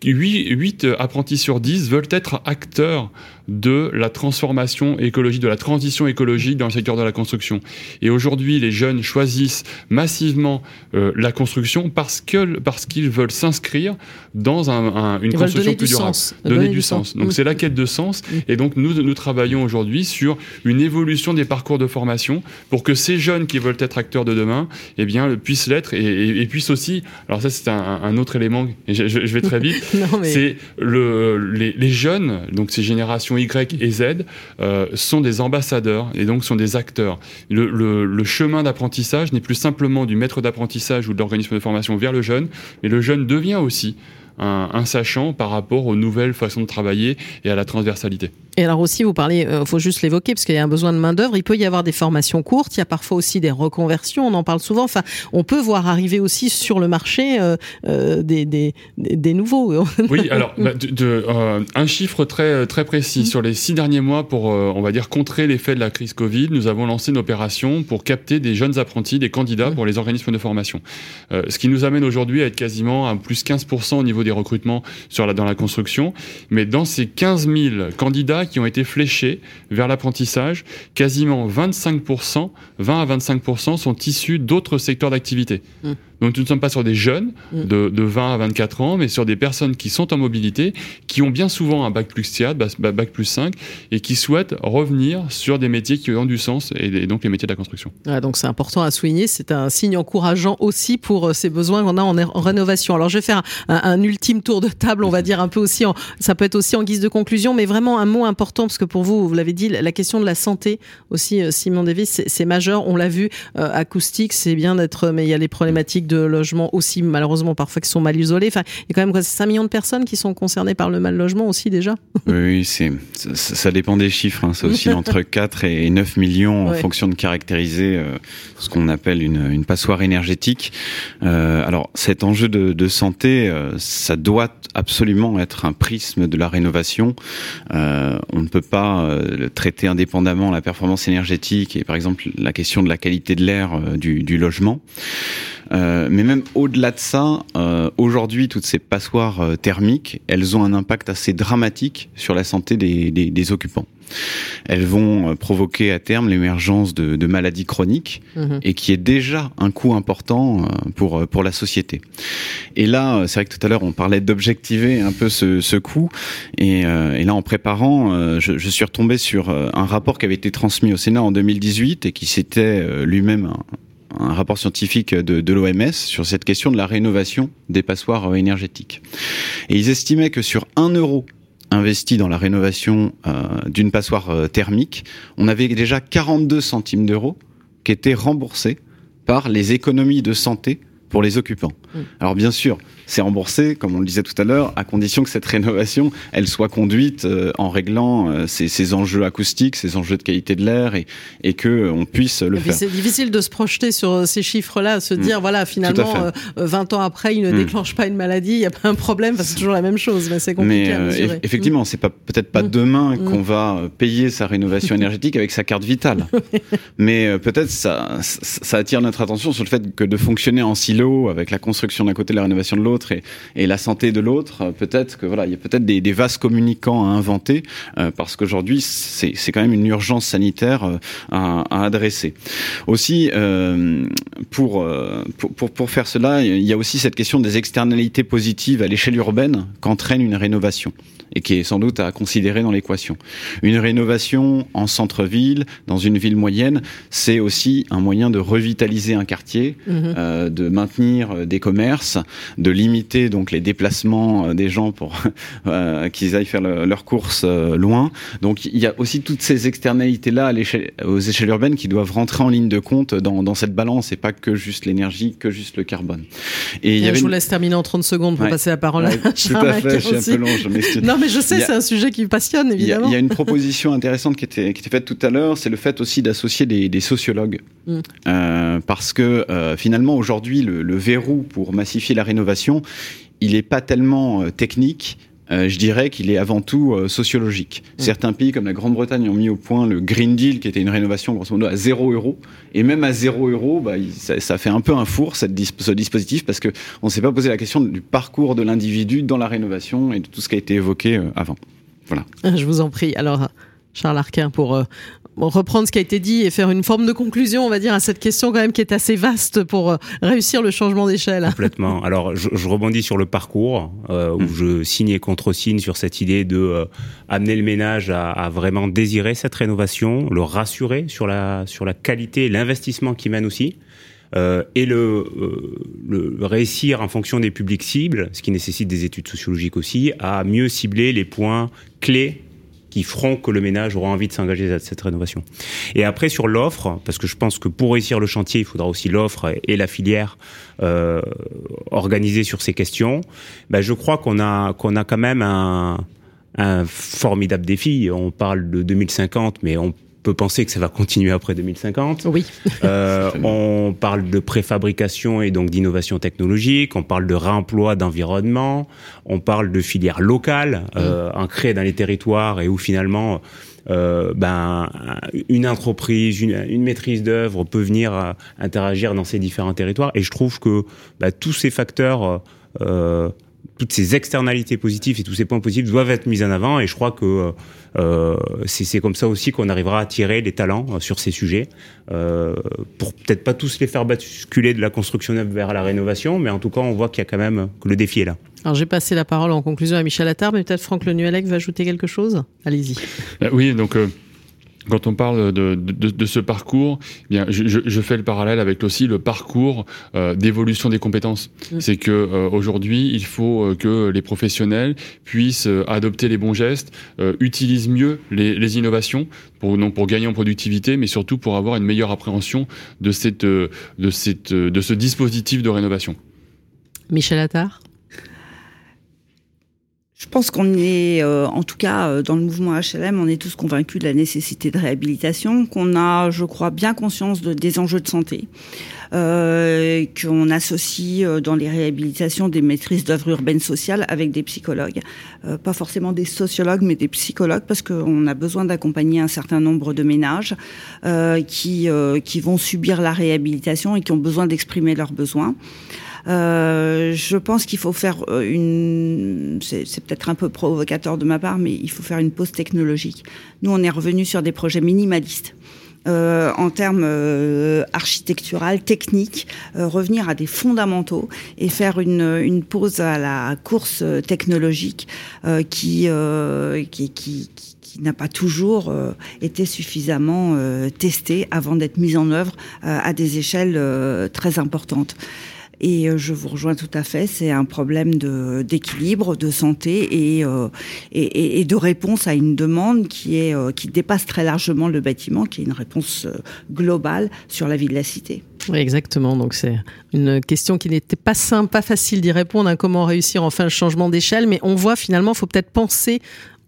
8, apprentis sur 10 veulent être acteurs de la transformation écologique, de la transition écologique dans le secteur de la construction. Et aujourd'hui, les jeunes choisissent massivement euh, la construction parce que parce qu'ils veulent s'inscrire dans un, un- une Ils construction plus du durable. sens. Donner, du sens. Donc c'est la quête de sens. Et donc nous nous travaillons aujourd'hui sur une évolution des parcours de formation pour que ces jeunes qui veulent être acteurs de demain, eh bien puissent l'être et, et- et puissent aussi. Alors ça c'est un, un autre élément. Je, vais très vite. Mais- C'est le, les, les jeunes, donc ces générations Y et Z euh, sont des ambassadeurs et donc sont des acteurs. Le, le chemin d'apprentissage n'est plus simplement du maître d'apprentissage ou de l'organisme de formation vers le jeune, mais le jeune devient aussi un, sachant par rapport aux nouvelles façons de travailler et à la transversalité. Et alors aussi, vous parlez, il euh, faut juste l'évoquer, parce qu'il y a un besoin de main-d'œuvre. Il peut y avoir des formations courtes, il y a parfois aussi des reconversions, on en parle souvent. Enfin, on peut voir arriver aussi sur le marché euh, euh, des, des, des, nouveaux. oui, alors, bah, de, un chiffre très, très précis. Sur les six derniers mois, pour, on va dire, contrer l'effet de la crise Covid, nous avons lancé une opération pour capter des jeunes apprentis, des candidats pour les organismes de formation. ce qui nous amène aujourd'hui à être quasiment à plus 15% au niveau des recrutements sur la, dans la construction. Mais dans ces 15 000 candidats qui ont été fléchés vers l'apprentissage, quasiment 25%, 20 à 25% sont issus d'autres secteurs d'activité. Mmh. Donc nous ne sommes pas sur des jeunes mm. de, 20 à 24 ans, mais sur des personnes qui sont en mobilité, qui ont bien souvent un bac plus 4, bac plus 5, et qui souhaitent revenir sur des métiers qui ont du sens, et, donc les métiers de la construction. donc c'est important à souligner, c'est un signe encourageant aussi pour euh, ces besoins qu'on a en, rénovation. Alors je vais faire un, ultime tour de table, on va dire un peu aussi, ça peut être aussi en guise de conclusion, mais vraiment un mot important, parce que pour vous, vous l'avez dit, la question de la santé aussi, euh, Simon Davis, c'est majeur, on l'a vu, euh, acoustique, c'est bien d'être, mais il y a les problématiques de logements aussi, malheureusement, parfois qui sont mal isolés. Enfin, il y a quand même 5 millions de personnes qui sont concernées par le mal logement aussi déjà. Oui, c'est, ça, dépend des chiffres. Hein. C'est aussi entre 4 et 9 millions en fonction de caractériser euh, ce qu'on appelle une, une, passoire énergétique. Euh, alors, cet enjeu de, de santé, euh, ça doit absolument être un prisme de la rénovation. On ne peut pas traiter indépendamment la performance énergétique et par exemple la question de la qualité de l'air du, du logement. Euh, mais même au-delà de ça, euh, aujourd'hui, toutes ces passoires euh, thermiques, elles ont un impact assez dramatique sur la santé des, des, des occupants. Elles vont provoquer à terme l'émergence de, de, maladies chroniques mhm. et qui est déjà un coût important pour pour la société. Et là, c'est vrai que tout à l'heure on parlait d'objectiver un peu ce, ce coût et, et, là en préparant, je, je, suis retombé sur un rapport qui avait été transmis au Sénat en 2018 et qui s'était lui-même un rapport scientifique de, de l'OMS sur cette question de la rénovation des passoires énergétiques. Et ils estimaient que sur un euro investi dans la rénovation euh, d'une passoire euh, thermique, on avait déjà 42 centimes d'euros qui étaient remboursés par les économies de santé pour les occupants. Mm. Alors bien sûr, c'est remboursé, comme on le disait tout à l'heure, à condition que cette rénovation, elle soit conduite euh, en réglant euh, ces, enjeux acoustiques, ces enjeux de qualité de l'air, et, et que euh, on puisse le faire. C'est difficile de se projeter sur ces chiffres-là, se mm. dire voilà finalement 20 ans après, il ne mm. déclenche pas une maladie, il n'y a pas un problème, c'est toujours la même chose, mais c'est compliqué à mesurer. Effectivement, c'est pas peut-être pas demain qu'on va payer sa rénovation énergétique avec sa carte vitale, mais peut-être ça, ça attire notre attention sur le fait que de fonctionner en silo avec la construction d'un côté, la rénovation de l'autre et, et, la santé de l'autre, euh, peut-être que voilà, il y a peut-être des, des, vases communicants à inventer euh, parce qu'aujourd'hui c'est quand même une urgence sanitaire euh, à, à, adresser. Aussi, euh, pour, pour, pour faire cela, il y a aussi cette question des externalités positives à l'échelle urbaine qu'entraîne une rénovation et qui est sans doute à considérer dans l'équation. Une rénovation en centre-ville, dans une ville moyenne, c'est aussi un moyen de revitaliser un quartier, euh, de maintenir des commerces, de limiter donc les déplacements euh, des gens pour euh, qu'ils aillent faire leurs courses euh, loin. Donc il y a aussi toutes ces externalités-là à aux échelles urbaines qui doivent rentrer en ligne de compte dans, dans cette balance et pas que juste l'énergie, que juste le carbone. Et, il y avait je vous laisse terminer en 30 secondes pour passer la parole à Tout à fait, je suis un peu long, je Non, mais je sais, c'est un sujet qui me passionne, évidemment. Il y, a une proposition intéressante qui était, qui était faite tout à l'heure, c'est le fait aussi d'associer des, des, sociologues. Mm. Euh, parce que euh, finalement, aujourd'hui, le, le, verrou pour massifier la rénovation, il n'est pas tellement euh, technique, euh, je dirais qu'il est avant tout euh, sociologique. Mmh. Certains pays comme la Grande-Bretagne ont mis au point le Green Deal, qui était une rénovation grosso modo à 0 euros. Et même à 0 euros, bah, ça, ça, fait un peu un four cette ce dispositif parce que on s'est pas posé la question du parcours de l'individu dans la rénovation et de tout ce qui a été évoqué euh, avant. Voilà. Je vous en prie. Alors, Charles Arquin, pour reprendre ce qui a été dit et faire une forme de conclusion, on va dire, à cette question quand même qui est assez vaste pour euh, réussir le changement d'échelle. Complètement. Alors, je, je, rebondis sur le parcours euh, où mm. je signe et contre-signe sur cette idée de euh, amener le ménage à, à, vraiment désirer cette rénovation, le rassurer sur la sur la qualité et l'investissement qui mène aussi. Euh, et le, euh, le réussir en fonction des publics cibles, ce qui nécessite des études sociologiques aussi, à mieux cibler les points clés qui feront que le ménage aura envie de s'engager dans cette rénovation. Et après sur l'offre, parce que je pense que pour réussir le chantier, il faudra aussi l'offre et la filière euh, organisée sur ces questions. Ben, je crois qu'on a qu'on a quand même un, un formidable défi. On parle de 2050, mais on peut penser que ça va continuer après 2050. Oui. Euh, on parle de préfabrication et donc d'innovation technologique. On parle de réemploi d'environnement. On parle de filières locales euh, mm. ancrées dans les territoires et où finalement euh, ben, une entreprise, une, maîtrise d'œuvre peut venir euh, interagir dans ces différents territoires. Et je trouve que ben, tous ces facteurs euh, toutes ces externalités positives et tous ces points positifs doivent être mis en avant. Et je crois que euh, c'est comme ça aussi qu'on arrivera à attirer les talents euh, sur ces sujets, euh, pour peut-être pas tous les faire basculer de la construction neuve vers la rénovation, mais en tout cas, on voit qu'il y a quand même que le défi est là. Alors j'ai passé la parole en conclusion à Michel Attard, mais peut-être Franck Lenuelec va ajouter quelque chose? Allez-y. oui, donc quand on parle de, de, de ce parcours, eh bien, je, je, fais le parallèle avec aussi le parcours euh, d'évolution des compétences. Mm. C'est que euh, aujourd'hui, il faut euh, que les professionnels puissent adopter les bons gestes, utilisent mieux les, les, innovations pour non pour gagner en productivité, mais surtout pour avoir une meilleure appréhension de cette de cette de ce dispositif de rénovation. Michel Attard? Je pense qu'on est, euh, en tout cas euh, dans le mouvement HLM, on est tous convaincus de la nécessité de réhabilitation, qu'on a, je crois, bien conscience de, des enjeux de santé, euh, qu'on associe euh, dans les réhabilitations des maîtrises d'œuvres urbaines sociales avec des psychologues, pas forcément des sociologues, mais des psychologues, parce qu'on a besoin d'accompagner un certain nombre de ménages qui qui vont subir la réhabilitation et qui ont besoin d'exprimer leurs besoins. Euh, je pense qu'il faut faire euh, une. C'est peut-être un peu provocateur de ma part, mais il faut faire une pause technologique. Nous, on est revenu sur des projets minimalistes. Euh, en termes euh, architectural, techniques, euh, revenir à des fondamentaux et faire une, une pause à la course technologique qui, qui, qui, qui n'a pas toujours été suffisamment testée avant d'être mise en œuvre à des échelles très importantes. Et euh, je vous rejoins tout à fait, c'est un problème d'équilibre, de santé et, euh, et, de réponse à une demande euh, qui dépasse très largement le bâtiment, qui est une réponse globale sur la vie de la cité. Oui, exactement. Donc c'est une question qui n'était pas simple, pas facile d'y répondre. Hein, comment réussir enfin le changement d'échelle Mais on voit finalement, il faut peut-être penser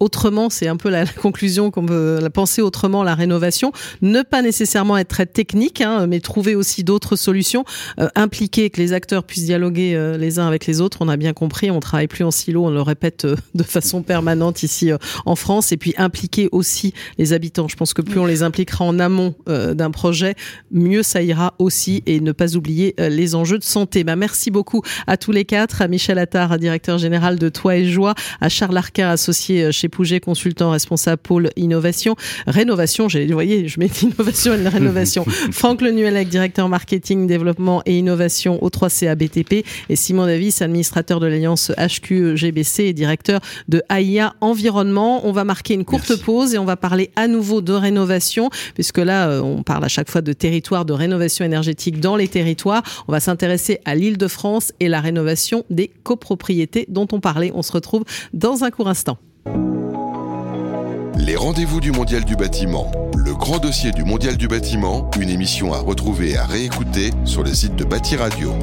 autrement, c'est un peu la, conclusion qu'on veut la penser autrement la rénovation, ne pas nécessairement être très technique, hein, mais trouver aussi d'autres solutions, euh, impliquer que les acteurs puissent dialoguer euh, les uns avec les autres. On a bien compris, on travaille plus en silo, on le répète euh, de façon permanente ici en France, et puis impliquer aussi les habitants. Je pense que plus on les impliquera en amont d'un projet, mieux ça ira aussi, et ne pas oublier les enjeux de santé. Bah, merci beaucoup à tous les quatre, à Michel Attard, directeur général de Toi et Joie, à Charles Arquin, associé chez Pouget, consultant responsable pôle innovation, rénovation, j'ai, vous voyez, je mets innovation et rénovation. Franck Lenuelec, directeur marketing, développement et innovation au 3CA BTP et Simon Davis, administrateur de l'alliance HQGBC et directeur de AIA Environnement. On va marquer une courte pause et on va parler à nouveau de rénovation puisque là, euh, on parle à chaque fois de territoire, de rénovation énergétique dans les territoires. On va s'intéresser à l'île de France et la rénovation des copropriétés dont on parlait. On se retrouve dans un court instant. Les rendez-vous du Mondial du bâtiment. Le grand dossier du Mondial du bâtiment, une émission à retrouver et à réécouter sur le site de Bâti Radio.